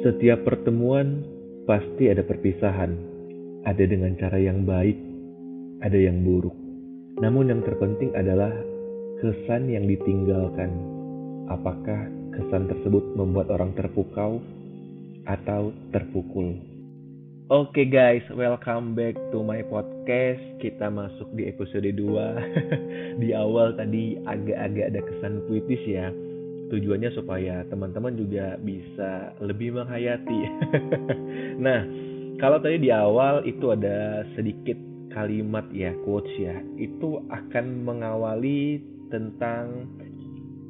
Setiap pertemuan pasti ada perpisahan. Ada dengan cara yang baik, ada yang buruk. Namun yang terpenting adalah kesan yang ditinggalkan. Apakah kesan tersebut membuat orang terpukau atau terpukul? Oke okay guys, welcome back to my podcast. Kita masuk di episode 2. di awal tadi agak-agak ada kesan puitis ya tujuannya supaya teman-teman juga bisa lebih menghayati. nah, kalau tadi di awal itu ada sedikit kalimat ya quotes ya, itu akan mengawali tentang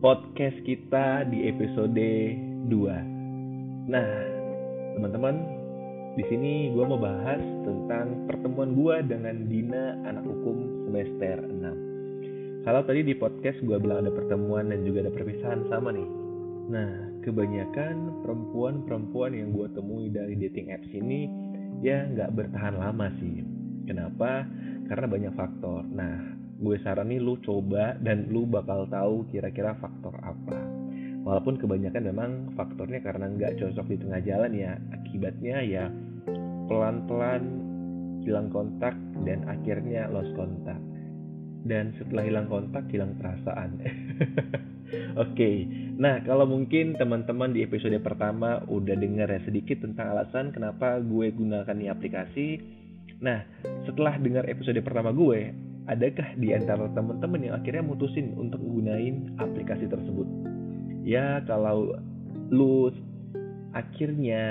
podcast kita di episode 2. Nah, teman-teman, di sini gue mau bahas tentang pertemuan gue dengan Dina anak hukum semester 6. Kalau tadi di podcast gue bilang ada pertemuan dan juga ada perpisahan sama nih. Nah, kebanyakan perempuan-perempuan yang gue temui dari dating apps ini ya nggak bertahan lama sih. Kenapa? Karena banyak faktor. Nah, gue saranin lu coba dan lu bakal tahu kira-kira faktor apa. Walaupun kebanyakan memang faktornya karena nggak cocok di tengah jalan ya. Akibatnya ya pelan-pelan hilang kontak dan akhirnya lost kontak dan setelah hilang kontak hilang perasaan. Oke, okay. nah kalau mungkin teman-teman di episode pertama udah dengar ya sedikit tentang alasan kenapa gue gunakan nih aplikasi. Nah, setelah dengar episode pertama gue, adakah di antara teman-teman yang akhirnya mutusin untuk gunain aplikasi tersebut? Ya, kalau lu akhirnya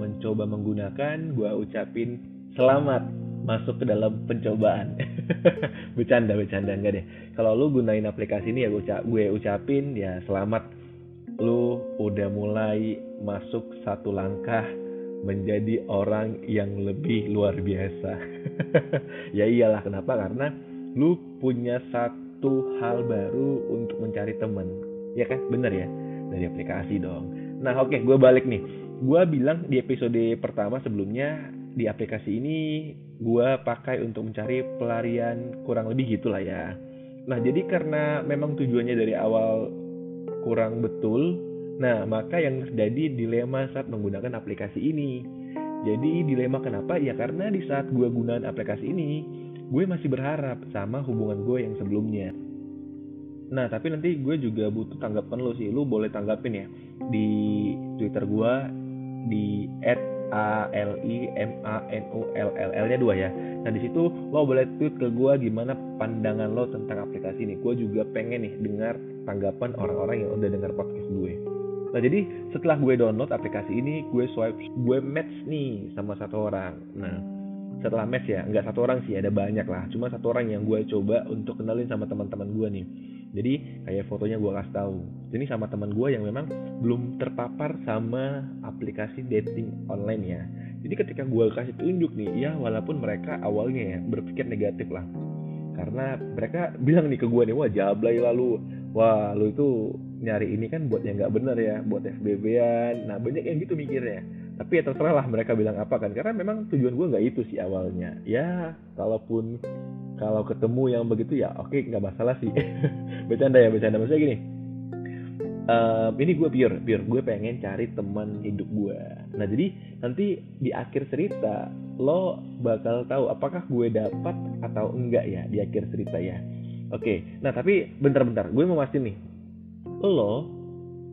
mencoba menggunakan, gue ucapin selamat masuk ke dalam pencobaan. bercanda, bercanda enggak deh. Kalau lu gunain aplikasi ini ya gue, ucap, gue ucapin ya selamat lu udah mulai masuk satu langkah menjadi orang yang lebih luar biasa. ya iyalah kenapa? Karena lu punya satu hal baru untuk mencari temen. Ya kan? Bener ya? Dari aplikasi dong. Nah oke, okay, gue balik nih. Gue bilang di episode pertama sebelumnya di aplikasi ini gue pakai untuk mencari pelarian kurang lebih gitulah ya. Nah jadi karena memang tujuannya dari awal kurang betul, nah maka yang terjadi dilema saat menggunakan aplikasi ini. Jadi dilema kenapa? Ya karena di saat gue gunakan aplikasi ini, gue masih berharap sama hubungan gue yang sebelumnya. Nah tapi nanti gue juga butuh tanggapan lo sih, lo boleh tanggapin ya di Twitter gue di A L I M A N U L L L nya dua ya. Nah di situ lo boleh tweet ke gue gimana pandangan lo tentang aplikasi ini. Gue juga pengen nih dengar tanggapan orang-orang yang udah dengar podcast gue. Nah jadi setelah gue download aplikasi ini, gue swipe, gue match nih sama satu orang. Nah setelah match ya, nggak satu orang sih, ada banyak lah. Cuma satu orang yang gue coba untuk kenalin sama teman-teman gue nih. Jadi kayak fotonya gue kasih tahu. Ini sama teman gue yang memang belum terpapar sama aplikasi dating online ya. Jadi ketika gue kasih tunjuk nih, ya walaupun mereka awalnya ya berpikir negatif lah. Karena mereka bilang nih ke gue nih, wah jablay lalu, wah lu itu nyari ini kan buat yang nggak bener ya, buat FBB-an. Nah banyak yang gitu mikirnya. Tapi ya terserah lah mereka bilang apa kan, karena memang tujuan gue nggak itu sih awalnya. Ya, kalaupun kalau ketemu yang begitu ya oke okay, nggak masalah sih. Bercanda ya bercanda. Maksudnya gini uh, ini gue pure pure. Gue pengen cari teman hidup gue nah jadi nanti di akhir cerita lo bakal tahu apakah gue dapat atau enggak ya di akhir cerita ya. Oke okay. nah tapi bentar-bentar gue mau mastiin nih. Lo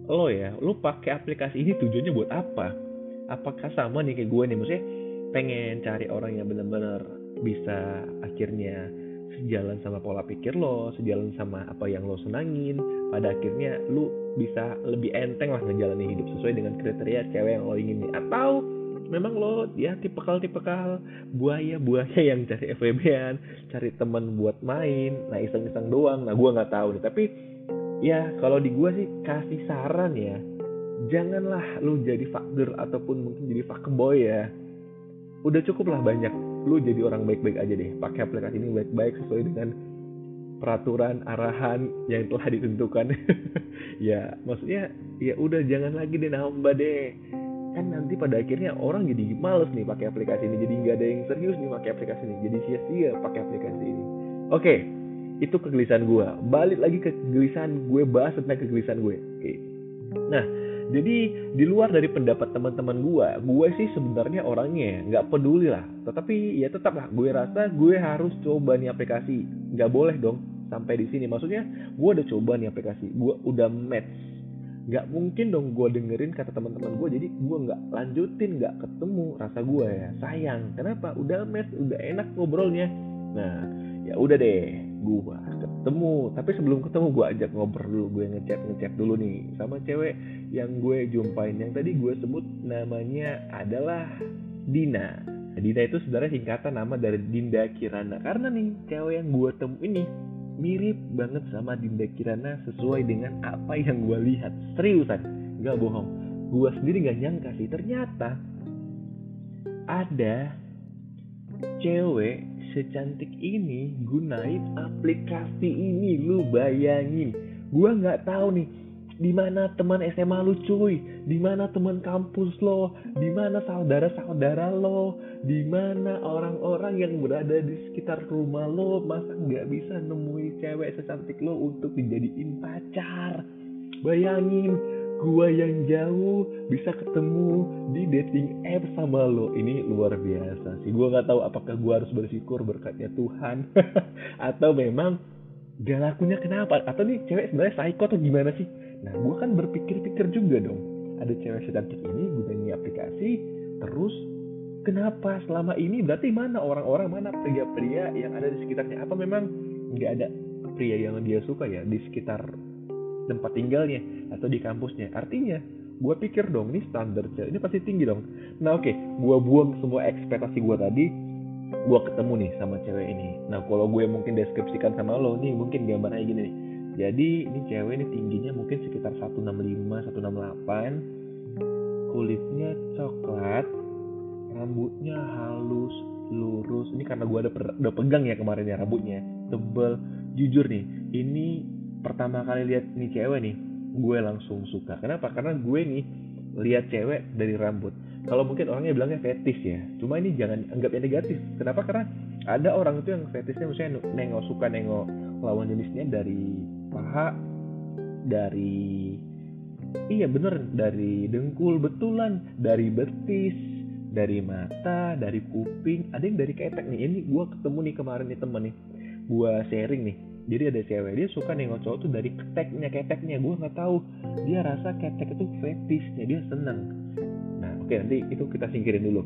lo ya lo pakai aplikasi ini tujuannya buat apa apakah sama nih kayak gue nih? Maksudnya pengen cari orang yang benar-benar bisa akhirnya sejalan sama pola pikir lo, sejalan sama apa yang lo senangin, pada akhirnya lu bisa lebih enteng lah ngejalanin hidup sesuai dengan kriteria cewek yang lo ingin atau memang lo ya tipekal-tipekal buaya-buaya yang cari FWB-an, cari teman buat main, nah iseng-iseng doang, nah gue nggak tahu nih, tapi ya kalau di gue sih kasih saran ya, janganlah lu jadi fakir ataupun mungkin jadi fuckboy ya, udah cukup lah banyak. Lu jadi orang baik-baik aja deh. Pakai aplikasi ini baik-baik sesuai dengan peraturan arahan yang telah ditentukan. Ya maksudnya ya udah jangan lagi deh nambah deh. Kan nanti pada akhirnya orang jadi males nih pakai aplikasi ini. Jadi nggak ada yang serius nih pakai aplikasi ini. Jadi sia-sia pakai aplikasi ini. Oke itu kegelisahan gue balik lagi ke kegelisahan gue bahas tentang kegelisahan gue. Oke. Nah jadi di luar dari pendapat teman-teman gue gue sih sebenarnya orangnya nggak peduli lah. Tetapi ya tetap lah gue rasa gue harus coba nih aplikasi. Nggak boleh dong sampai di sini. Maksudnya gue udah coba nih aplikasi. Gue udah match. Nggak mungkin dong gue dengerin kata teman-teman gue jadi gue nggak lanjutin nggak ketemu rasa gue ya. Sayang. Kenapa? Udah match udah enak ngobrolnya. Nah ya udah deh gue ketemu. Tapi sebelum ketemu gue ajak ngobrol dulu. Gue ngechat ngechat dulu nih sama cewek yang gue jumpain. Yang tadi gue sebut namanya adalah Dina. Dina itu sebenarnya singkatan nama dari Dinda Kirana. Karena nih cewek yang gue temu ini mirip banget sama Dinda Kirana sesuai dengan apa yang gue lihat. Seriusan nggak bohong. Gue sendiri nggak nyangka sih. Ternyata ada cewek secantik ini gunain aplikasi ini lu bayangin. Gua nggak tahu nih di mana teman SMA lu cuy, di mana teman kampus lo, di mana saudara-saudara lo, di mana orang-orang yang berada di sekitar rumah lo, masa nggak bisa nemui cewek secantik lo untuk dijadiin pacar? Bayangin, gua yang jauh bisa ketemu di dating app sama lo. Ini luar biasa sih. Gua nggak tahu apakah gua harus bersyukur berkatnya Tuhan atau memang gak lakunya kenapa? Atau nih cewek sebenarnya psycho atau gimana sih? Nah gua kan berpikir-pikir juga dong. Ada cewek secantik ini gunain aplikasi terus kenapa selama ini? Berarti mana orang-orang mana pria-pria yang ada di sekitarnya? Apa memang nggak ada pria yang dia suka ya di sekitar tempat tinggalnya atau di kampusnya. Artinya, gue pikir dong, ini standar cewek ini pasti tinggi dong. Nah oke, okay, gue buang semua ekspektasi gue tadi, gue ketemu nih sama cewek ini. Nah kalau gue mungkin deskripsikan sama lo nih, mungkin gambarnya gini nih. Jadi ini cewek ini tingginya mungkin sekitar 165, 168, kulitnya coklat, rambutnya halus, lurus. Ini karena gue ada udah pegang ya kemarin ya rambutnya, tebel. Jujur nih, ini pertama kali lihat nih cewek nih gue langsung suka. Kenapa? Karena gue nih lihat cewek dari rambut. Kalau mungkin orangnya bilangnya fetis ya. Cuma ini jangan anggap yang negatif. Kenapa? Karena ada orang itu yang fetisnya misalnya nengok suka nengok lawan jenisnya dari paha dari iya bener dari dengkul betulan dari betis dari mata dari kuping. Ada yang dari ketek nih. Ini gue ketemu nih kemarin nih temen nih. Gue sharing nih jadi ada cewek dia suka nengok cowok tuh dari keteknya keteknya. Gue nggak tahu. Dia rasa ketek itu fetishnya dia seneng. Nah oke okay, nanti itu kita singkirin dulu.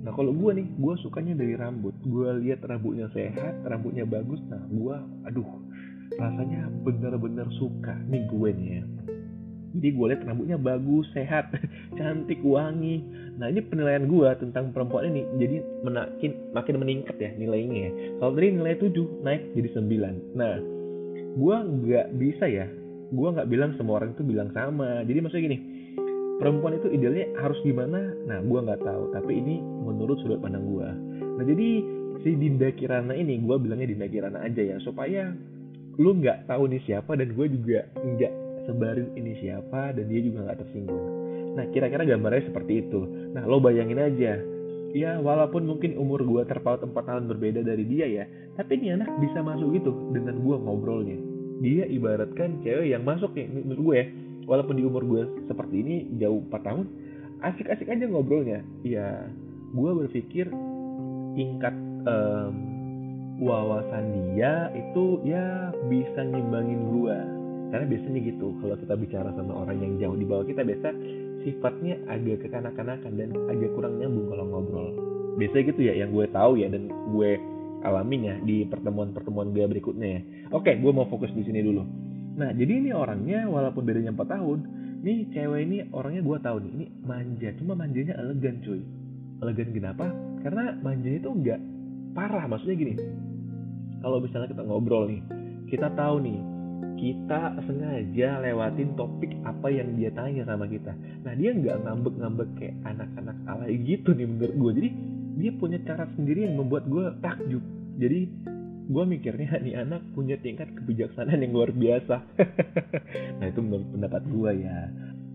Nah kalau gue nih gue sukanya dari rambut. Gue lihat rambutnya sehat rambutnya bagus. Nah gue aduh rasanya bener-bener suka nih gue nih ya. Jadi gue lihat rambutnya bagus sehat cantik wangi. Nah ini penilaian gue tentang perempuan ini. Jadi menakin makin meningkat ya nilainya ya. Kalau tadi nilai 7 naik jadi 9 nah gue nggak bisa ya. Gue nggak bilang semua orang itu bilang sama. Jadi maksudnya gini perempuan itu idealnya harus gimana? Nah gue nggak tahu. Tapi ini menurut sudut pandang gue nah jadi si Dinda Kirana ini gue bilangnya Dinda Kirana aja ya supaya lu nggak tahu nih siapa dan gue juga nggak sebarin ini siapa dan dia juga nggak tersinggung. Nah kira-kira gambarnya seperti itu. Nah lo bayangin aja, ya walaupun mungkin umur gue terpaut 4 tahun berbeda dari dia ya, tapi ini anak bisa masuk gitu dengan gue ngobrolnya. Dia ibaratkan cewek yang masuk nih menurut gue ya, walaupun di umur gue seperti ini jauh 4 tahun, asik-asik aja ngobrolnya. Ya gue berpikir tingkat um, wawasan dia itu ya bisa nyimbangin gue karena biasanya gitu kalau kita bicara sama orang yang jauh di bawah kita biasa sifatnya agak kekanak-kanakan dan agak kurang nyambung kalau ngobrol. Biasanya gitu ya yang gue tahu ya dan gue alamin ya di pertemuan-pertemuan gue berikutnya ya. Oke gue mau fokus di sini dulu. Nah jadi ini orangnya walaupun bedanya 4 tahun nih cewek ini orangnya gue tahu nih ini manja. Cuma manjanya elegan cuy. Elegan kenapa? Karena manjanya itu enggak parah. Maksudnya gini kalau misalnya kita ngobrol nih kita tahu nih kita sengaja lewatin topik apa yang dia tanya sama kita. Nah dia nggak ngambek-ngambek kayak anak-anak alay gitu nih menurut gue. Jadi dia punya cara sendiri yang membuat gue takjub. Jadi gue mikirnya nih anak punya tingkat kebijaksanaan yang luar biasa. nah itu menurut pendapat gue ya.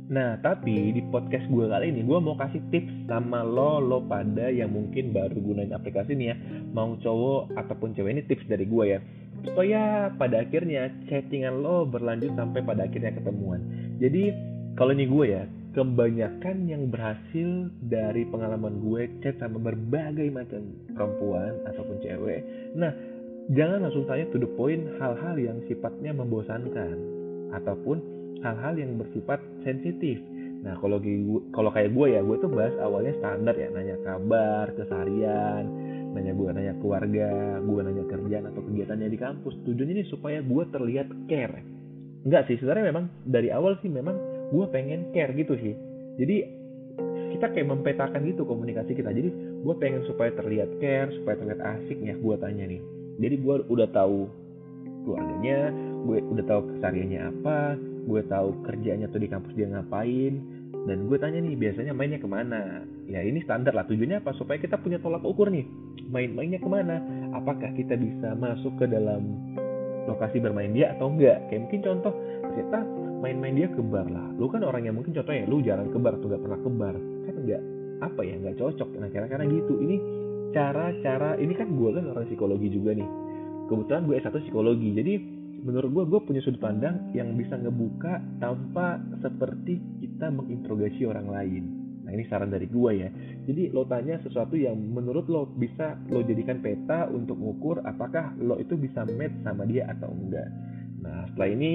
Nah tapi di podcast gue kali ini gue mau kasih tips sama lo lo pada yang mungkin baru gunain aplikasi ini ya. Mau cowok ataupun cewek ini tips dari gue ya supaya pada akhirnya chattingan lo berlanjut sampai pada akhirnya ketemuan jadi kalau ini gue ya kebanyakan yang berhasil dari pengalaman gue chat sama berbagai macam perempuan ataupun cewek. Nah, jangan langsung tanya to the point hal-hal yang sifatnya membosankan ataupun hal-hal yang bersifat sensitif. Nah, kalau kalau kayak gue ya, gue tuh bahas awalnya standar ya, nanya kabar, keseharian, nanya gue nanya keluarga, gue nanya kerjaan atau kegiatannya di kampus. Tujuannya ini supaya gue terlihat care. Enggak sih, sebenarnya memang dari awal sih memang gue pengen care gitu sih jadi kita kayak mempetakan gitu komunikasi kita jadi gue pengen supaya terlihat care supaya terlihat asik ya gue tanya nih jadi gue udah tahu keluarganya gue udah tahu kesariannya apa gue tahu kerjanya tuh di kampus dia ngapain dan gue tanya nih biasanya mainnya ke mana? Ya ini standar lah. Tujuannya apa? Supaya kita punya tolak ukur nih. Main-mainnya ke mana? Apakah kita bisa masuk ke dalam lokasi bermain dia atau enggak? Kayak mungkin contoh ternyata main-main dia kebar lah. Lu kan orang yang mungkin contohnya lu jarang kebar atau gak pernah kebar kan enggak apa ya nggak cocok. Nah kira-kira gitu. Ini cara-cara ini kan gue kan orang psikologi juga nih. Kebetulan gue S1 psikologi. Jadi menurut gue gue punya sudut pandang yang bisa ngebuka tanpa seperti kita menginterogasi orang lain. Nah ini saran dari gue ya. Jadi lo tanya sesuatu yang menurut lo bisa lo jadikan peta untuk mengukur apakah lo itu bisa match sama dia atau enggak. Nah setelah ini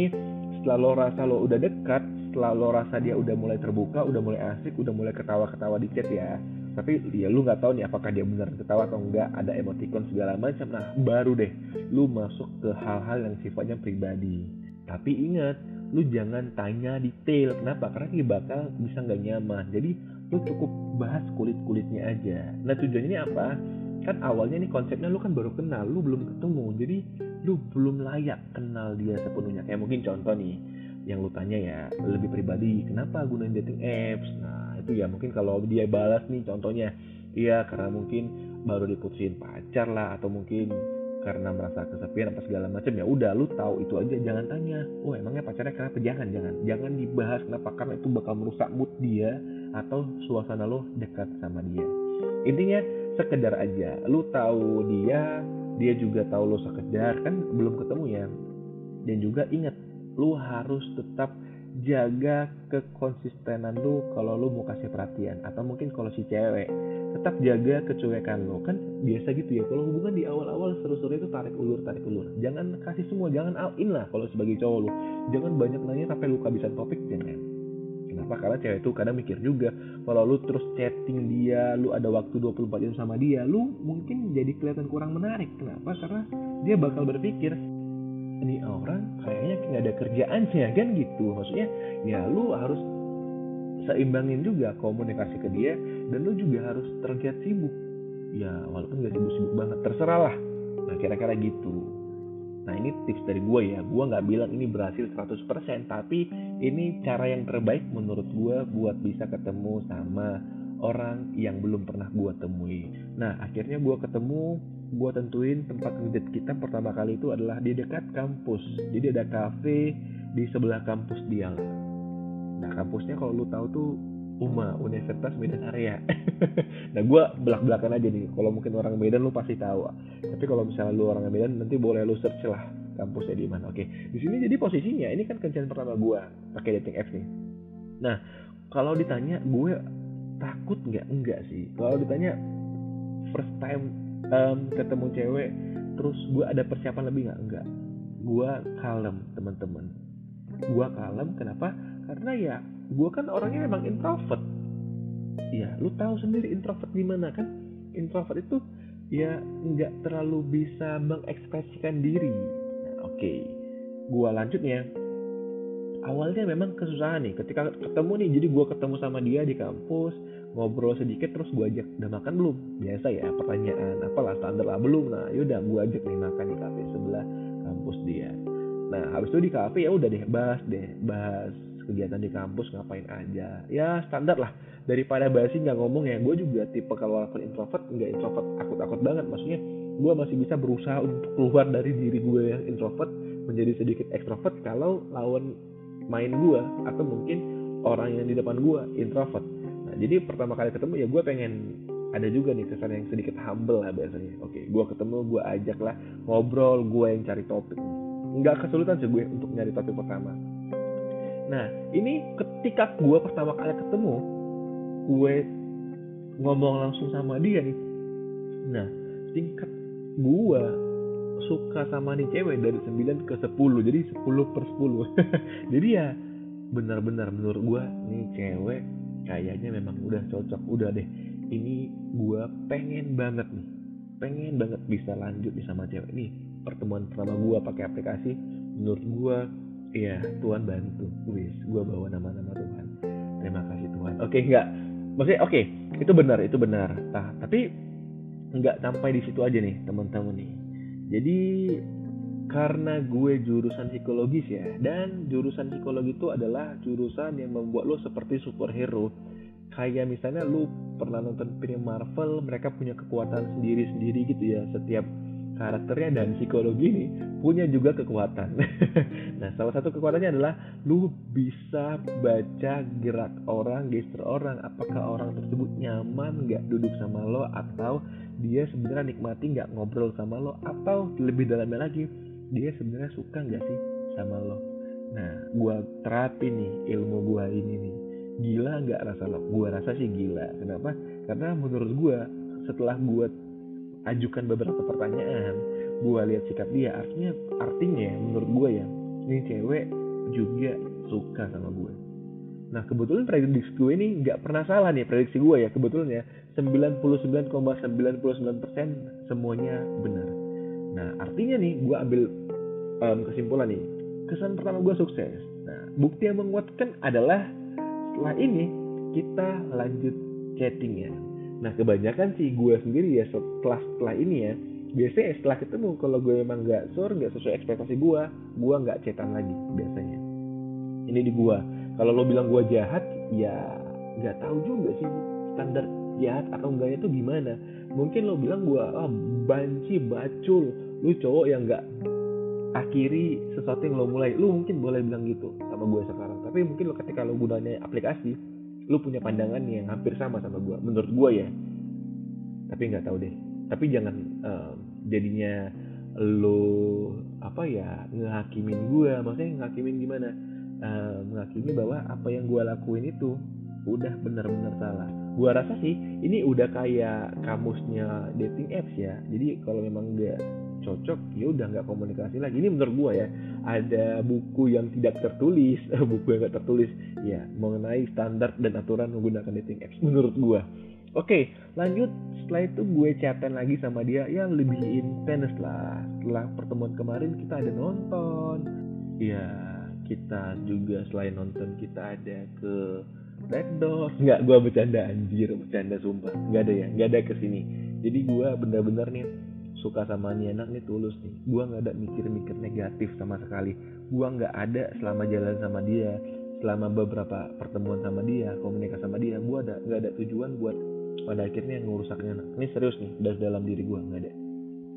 setelah lo rasa lo udah dekat setelah lo rasa dia udah mulai terbuka udah mulai asik udah mulai ketawa-ketawa di chat ya tapi ya lu nggak tahu nih apakah dia benar ketawa atau enggak ada emoticon segala macam. Nah baru deh lu masuk ke hal-hal yang sifatnya pribadi. Tapi ingat lu jangan tanya detail. Kenapa? Karena dia bakal bisa nggak nyaman. Jadi lu cukup bahas kulit kulitnya aja. Nah tujuannya ini apa? Kan awalnya nih konsepnya lu kan baru kenal lu belum ketemu. Jadi lu belum layak kenal dia sepenuhnya. Kayak mungkin contoh nih yang lu tanya ya lebih pribadi kenapa gunain dating apps? Nah itu ya. Mungkin kalau dia balas nih contohnya iya karena mungkin baru diputusin pacar lah atau mungkin karena merasa kesepian apa segala macam ya udah lu tahu itu aja jangan tanya. Oh emangnya pacarnya kenapa? Jangan jangan. Jangan dibahas kenapa karena itu bakal merusak mood dia atau suasana lo dekat sama dia. Intinya sekedar aja. Lu tahu dia dia juga tahu lo sekedar. Kan belum ketemu ya. Dan juga ingat lu harus tetap jaga kekonsistenan lu kalau lu mau kasih perhatian. Atau mungkin kalau si cewek tetap jaga kecuekan lo kan biasa gitu ya kalau hubungan di awal-awal seru-seru itu tarik ulur tarik ulur. Jangan kasih semua jangan all in lah kalau sebagai cowok lu. Jangan banyak nanya sampai lu kehabisan topik jangan. Kenapa? Karena cewek itu kadang mikir juga kalau lu terus chatting dia lu ada waktu 24 jam sama dia lu mungkin jadi kelihatan kurang menarik. Kenapa? Karena dia bakal berpikir ini orang kayaknya nggak ada kerjaannya kan gitu. Maksudnya ya lu harus seimbangin juga komunikasi ke dia dan lu juga harus terlihat sibuk. Ya walaupun gak sibuk-sibuk banget terserah lah nah kira-kira gitu. Nah ini tips dari gue ya, gue nggak bilang ini berhasil 100% tapi ini cara yang terbaik menurut gue buat bisa ketemu sama orang yang belum pernah gue temui. Nah akhirnya gue ketemu, gue tentuin tempat ngedate kita pertama kali itu adalah di dekat kampus. Jadi ada cafe di sebelah kampus dia. Nah kampusnya kalau lu tahu tuh UMA Universitas Medan Area nah gue belak belakan aja nih. Kalau mungkin orang Medan lu pasti tahu. Tapi kalau misalnya lu orang Medan nanti boleh lu search lah kampusnya di mana. Oke di sini jadi posisinya ini kan kencan pertama gue pakai dating apps nih. Nah kalau ditanya gue takut nggak? Enggak sih. Kalau ditanya first time um, ketemu cewek terus gue ada persiapan lebih nggak? Enggak gue kalem teman-teman. Gue kalem kenapa? Karena ya gue kan orangnya emang introvert. Ya lu tahu sendiri introvert gimana kan? Introvert itu ya nggak terlalu bisa mengekspresikan diri. Nah, oke. Okay. gue lanjutnya awalnya memang kesusahan nih ketika ketemu nih. Jadi gue ketemu sama dia di kampus ngobrol sedikit terus gue ajak udah makan belum? Biasa ya pertanyaan apalah standar lah belum. Nah yaudah gue ajak nih makan di kafe sebelah kampus dia. Nah habis itu di kafe ya udah deh bahas deh bahas kegiatan di kampus ngapain aja. Ya standar lah. Daripada basi nggak ngomong ya gue juga tipe kalau walaupun introvert nggak introvert akut-akut banget. Maksudnya gue masih bisa berusaha untuk keluar dari diri gue yang introvert menjadi sedikit ekstrovert kalau lawan main gue atau mungkin orang yang di depan gue introvert jadi pertama kali ketemu ya gue pengen ada juga nih kesan yang sedikit humble lah biasanya. Oke gue ketemu gue ajak lah ngobrol gue yang cari topik. Nggak kesulitan sih gue untuk nyari topik pertama. Nah ini ketika gue pertama kali ketemu gue ngomong langsung sama dia nih. Nah tingkat gue suka sama nih cewek dari 9 ke 10 jadi 10 per 10 jadi ya benar-benar menurut gue nih cewek kayaknya memang udah cocok. Udah deh. Ini gue pengen banget nih. Pengen banget bisa lanjut nih sama cewek nih. Pertemuan pertama gue pakai aplikasi. Menurut gue ya Tuhan bantu. Wis gue bawa nama-nama Tuhan. Terima kasih Tuhan. Oke enggak. Maksudnya oke itu benar itu benar. Nah tapi nggak sampai di situ aja nih teman-teman nih. Jadi karena gue jurusan psikologis ya. Dan jurusan psikologi itu adalah jurusan yang membuat lo seperti superhero. Kayak misalnya lu pernah nonton film Marvel mereka punya kekuatan sendiri-sendiri gitu ya. Setiap karakternya dan psikologi ini punya juga kekuatan. Nah salah satu kekuatannya adalah lu bisa baca gerak orang gestur orang apakah orang tersebut nyaman nggak duduk sama lo atau dia sebenarnya nikmati nggak ngobrol sama lo atau lebih dalamnya lagi dia sebenarnya suka nggak sih sama lo? Nah gue terapin nih ilmu gue ini nih. Gila nggak rasa lo? Gue rasa sih gila. Kenapa? Karena menurut gue setelah gue ajukan beberapa pertanyaan gue lihat sikap dia artinya artinya menurut gue ya ini cewek juga suka sama gue nah kebetulan prediksi gue ini nggak pernah salah nih prediksi gue ya. Kebetulan ya 99,99% semuanya benar. Nah artinya nih gue ambil um, kesimpulan nih. Kesan pertama gue sukses. Nah bukti yang menguatkan adalah setelah ini kita lanjut chatting ya. Nah kebanyakan sih gue sendiri ya setelah setelah ini ya biasanya setelah ketemu kalau gue memang nggak sur nggak sesuai ekspektasi gue gue nggak chatan lagi biasanya. Ini di gue kalau lo bilang gue jahat ya nggak tahu juga sih standar jahat atau enggaknya itu gimana. Mungkin lo bilang gue ah banci bacul. Lu cowok yang nggak akhiri sesuatu yang lo mulai lu mungkin boleh bilang gitu sama gue sekarang. Tapi mungkin lo ketika lo gunanya aplikasi lu punya pandangan yang hampir sama sama gue menurut gue ya. Tapi nggak tahu deh. Tapi jangan um, jadinya lo apa ya ngehakimin gue. Maksudnya ngehakimin gimana? Um, bahwa apa yang gue lakuin itu udah benar-benar salah. Gue rasa sih ini udah kayak kamusnya dating apps ya. Jadi kalau memang nggak cocok ya udah nggak komunikasi lagi. Ini menurut gue ya ada buku yang tidak tertulis buku yang nggak tertulis ya mengenai standar dan aturan menggunakan dating apps menurut gue oke lanjut. Setelah itu gue chatan lagi sama dia yang lebih intens lah. Setelah pertemuan kemarin kita ada nonton. Ya kita juga selain nonton kita ada ke Doors nggak gue bercanda anjir bercanda sumpah. Nggak ada ya nggak ada ke sini jadi gue bener-bener nih suka sama nih anak nih tulus nih. Gue nggak ada mikir-mikir negatif sama sekali. Gue nggak ada selama jalan sama dia selama beberapa pertemuan sama dia komunikasi sama dia gue ada nggak ada tujuan buat pada akhirnya ngerusak anak ini serius nih dari dalam diri gue nggak ada.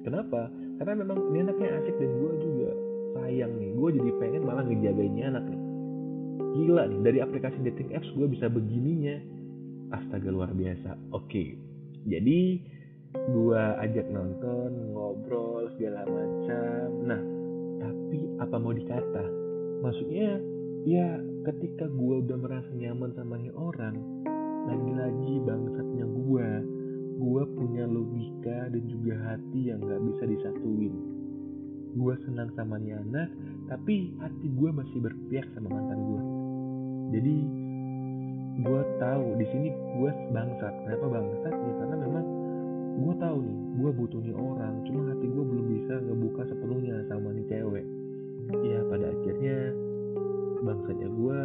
Kenapa? Karena memang ini anaknya asik dan gue juga sayang nih. Gue jadi pengen malah ngejagainnya anak nih. Gila nih dari aplikasi dating apps gue bisa begininya. Astaga luar biasa. Oke jadi gue ajak nonton ngobrol segala macam. Nah tapi apa mau dikata? Maksudnya ya ketika gue udah merasa nyaman sama nih orang lagi-lagi bangsatnya gue gue punya logika dan juga hati yang gak bisa disatuin. Gue senang sama nih anak tapi hati gue masih berpihak sama mantan gue jadi gue tahu di sini gue bangsat. Kenapa bangsat? Ya karena memang tahu nih gue butuh nih orang cuma hati gue belum bisa ngebuka sepenuhnya sama nih cewek. Ya pada akhirnya bangsatnya gue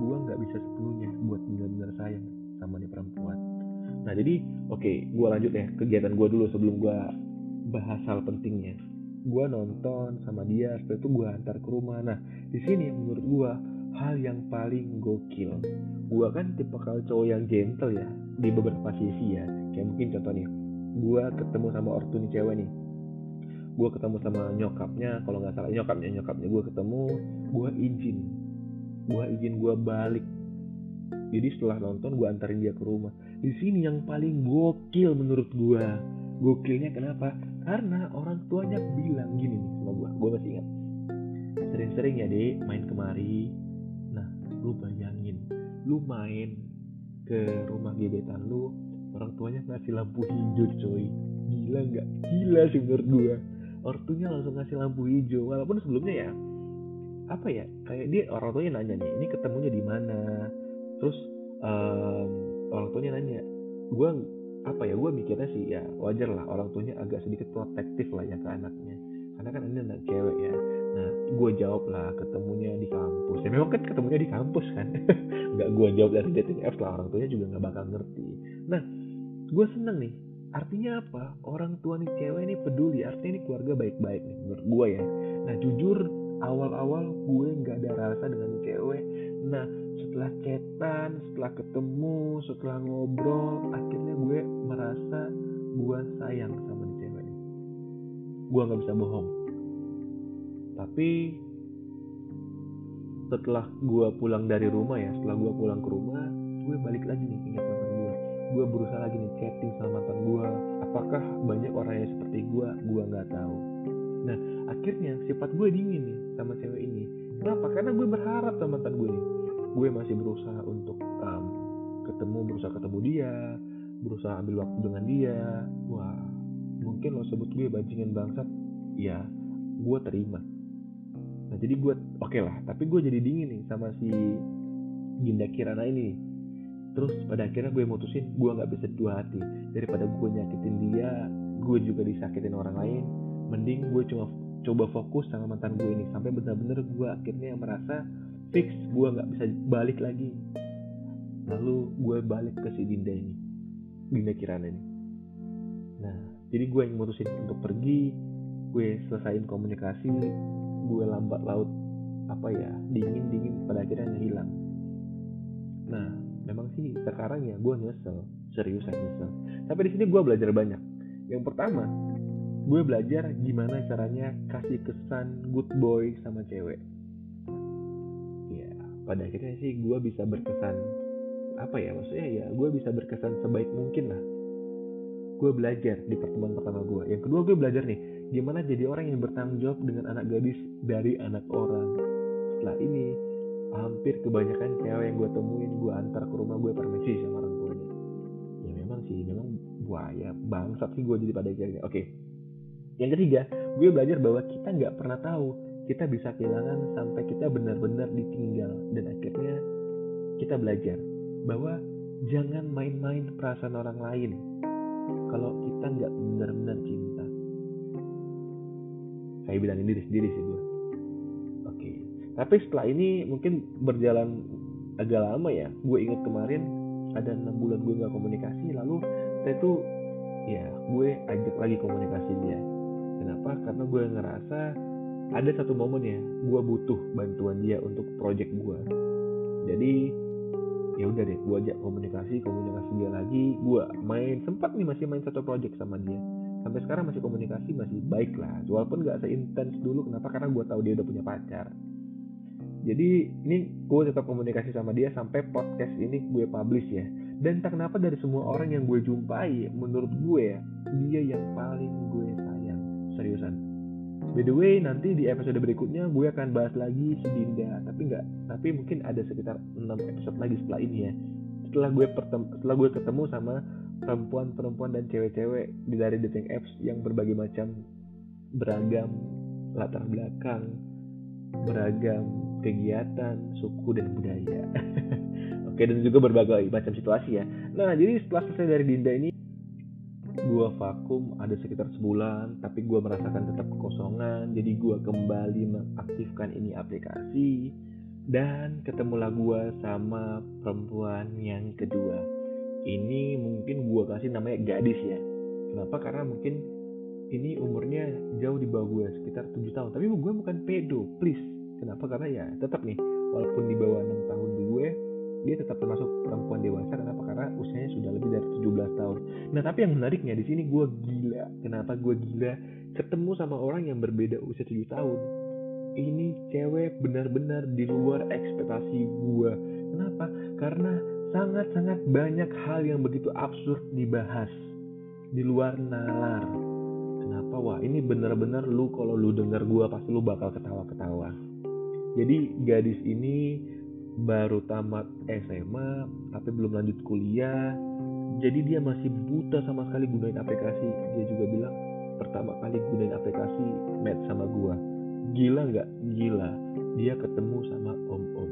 gue nggak bisa sepenuhnya buat benar-benar sayang sama nih perempuan. Nah jadi oke okay, gue lanjut ya kegiatan gue dulu sebelum gue bahas hal pentingnya. Gue nonton sama dia setelah itu gue antar ke rumah. Nah di sini menurut gue hal yang paling gokil. Gue kan tipe kalau cowok yang gentle ya di beberapa sisi ya. Kayak mungkin contoh nih gue ketemu sama ortu nih cewek nih. Gue ketemu sama nyokapnya kalau nggak salah nyokapnya nyokapnya gue ketemu gue izin. Gue izin gue balik. Jadi setelah nonton gue antarin dia ke rumah. Di sini yang paling gokil menurut gue gokilnya kenapa? Karena orang tuanya bilang gini nih sama gue gue masih ingat. Sering-sering ya dek main kemari. Lu bayangin. Lu main ke rumah gebetan lu orang tuanya ngasih lampu hijau coy. Gila nggak? Gila sih menurut gua. Ortunya langsung ngasih lampu hijau. Walaupun sebelumnya ya apa ya kayak dia orang tuanya nanya nih ini ketemunya di mana? Terus um, orang tuanya nanya gue apa ya gue mikirnya sih ya wajar lah orang tuanya agak sedikit protektif lah ya ke anaknya. Karena kan ini anak cewek ya. Nah gue jawab lah ketemunya di kampus. Ya memang kan ketemunya di kampus kan. Nggak gue jawab dari dating apps lah orang tuanya juga nggak bakal ngerti. Nah gue seneng nih. Artinya apa? Orang tua nih cewek ini peduli. Artinya ini keluarga baik-baik nih menurut gue ya. Nah jujur awal-awal gue nggak ada rasa dengan cewek. Nah setelah chatan setelah ketemu setelah ngobrol akhirnya gue merasa gue sayang sama nih cewek nih. Gue nggak bisa bohong. Tapi setelah gue pulang dari rumah ya setelah gue pulang ke rumah gue balik lagi nih ingat gue berusaha lagi nih chatting sama mantan gue apakah banyak orang yang seperti gue gue nggak tahu. Nah akhirnya sifat gue dingin nih sama cewek ini. Kenapa? Karena gue berharap sama mantan gue nih. Gue masih berusaha untuk um, ketemu berusaha ketemu dia berusaha ambil waktu dengan dia. Wah mungkin lo sebut gue bajingan bangsat. Ya gue terima. Nah jadi gue oke okay lah tapi gue jadi dingin nih sama si Ginda Kirana ini terus pada akhirnya gue mutusin gue nggak bisa dua hati. Daripada gue nyakitin dia gue juga disakitin orang lain. Mending gue cuma coba fokus sama mantan gue ini. Sampai benar-benar gue akhirnya merasa fix gue nggak bisa balik lagi. Lalu gue balik ke si Dinda ini Dinda Kirana ini. Nah jadi gue yang mutusin untuk pergi. Gue selesaiin komunikasi gue lambat laut apa ya dingin dingin pada akhirnya hilang. Nah memang sih sekarang ya gue nyesel. Seriusan nyesel. Tapi di sini gue belajar banyak. Yang pertama gue belajar gimana caranya kasih kesan good boy sama cewek. Ya pada akhirnya sih gue bisa berkesan apa ya maksudnya ya gue bisa berkesan sebaik mungkin lah. Gue belajar di pertemuan pertama gue yang kedua gue belajar nih gimana jadi orang yang bertanggung jawab dengan anak gadis dari anak orang. Setelah ini hampir kebanyakan cewek yang gue temuin gue antar ke rumah gue permisi sama orang tuanya. Ya memang sih memang buaya bangsat sih gue jadi pada akhirnya. Oke. Yang ketiga gue belajar bahwa kita nggak pernah tahu kita bisa kehilangan sampai kita benar-benar ditinggal. Dan akhirnya kita belajar bahwa jangan main-main perasaan orang lain kalau kita nggak benar-benar cinta. Saya bilang ini diri sendiri sih tapi setelah ini mungkin berjalan agak lama ya. Gue ingat kemarin ada enam bulan gue nggak komunikasi lalu saya tuh ya gue ajak lagi komunikasi dia. Kenapa? Karena gue ngerasa ada satu momen ya gue butuh bantuan dia untuk project gue jadi ya udah deh gue ajak komunikasi komunikasi dia lagi. Gue main sempat nih masih main satu project sama dia. Sampai sekarang masih komunikasi masih baik lah. Walaupun gak seintens dulu kenapa? Karena gue tahu dia udah punya pacar jadi ini gue tetap komunikasi sama dia sampai podcast ini gue publish ya. Dan tak kenapa dari semua orang yang gue jumpai menurut gue ya dia yang paling gue sayang. Seriusan. By the way nanti di episode berikutnya gue akan bahas lagi si Dinda. Tapi nggak tapi mungkin ada sekitar 6 episode lagi setelah ini ya. Setelah gue pertem setelah gue ketemu sama perempuan-perempuan dan cewek-cewek di dari dating apps yang berbagai macam beragam latar belakang beragam kegiatan suku dan budaya. Oke dan juga berbagai macam situasi ya. Nah jadi setelah selesai dari Dinda ini gue vakum ada sekitar sebulan tapi gue merasakan tetap kekosongan. Jadi gue kembali mengaktifkan ini aplikasi dan ketemulah gue sama perempuan yang kedua. Ini mungkin gue kasih namanya gadis ya. Kenapa? Karena mungkin ini umurnya jauh di bawah gue sekitar 7 tahun. Tapi gue bukan pedo please kenapa? Karena ya tetap nih walaupun di bawah 6 tahun di gue dia tetap termasuk perempuan dewasa. Kenapa? Karena usianya sudah lebih dari 17 tahun. Nah tapi yang menariknya di sini gue gila. Kenapa gue gila? Ketemu sama orang yang berbeda usia 7 tahun. Ini cewek benar-benar di luar ekspektasi gue. Kenapa? Karena sangat-sangat banyak hal yang begitu absurd dibahas di luar nalar. Kenapa? Wah ini benar-benar lu kalau lu denger gue pasti lu bakal ketawa-ketawa jadi gadis ini baru tamat SMA tapi belum lanjut kuliah. Jadi dia masih buta sama sekali gunain aplikasi. Dia juga bilang pertama kali gunain aplikasi match sama gua. Gila nggak? Gila. Dia ketemu sama om-om.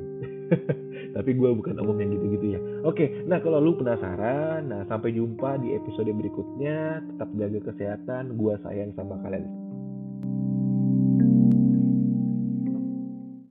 Tapi gue bukan om yang gitu-gitu ya. Oke nah kalau lu penasaran nah sampai jumpa di episode berikutnya. Tetap jaga kesehatan gua sayang sama kalian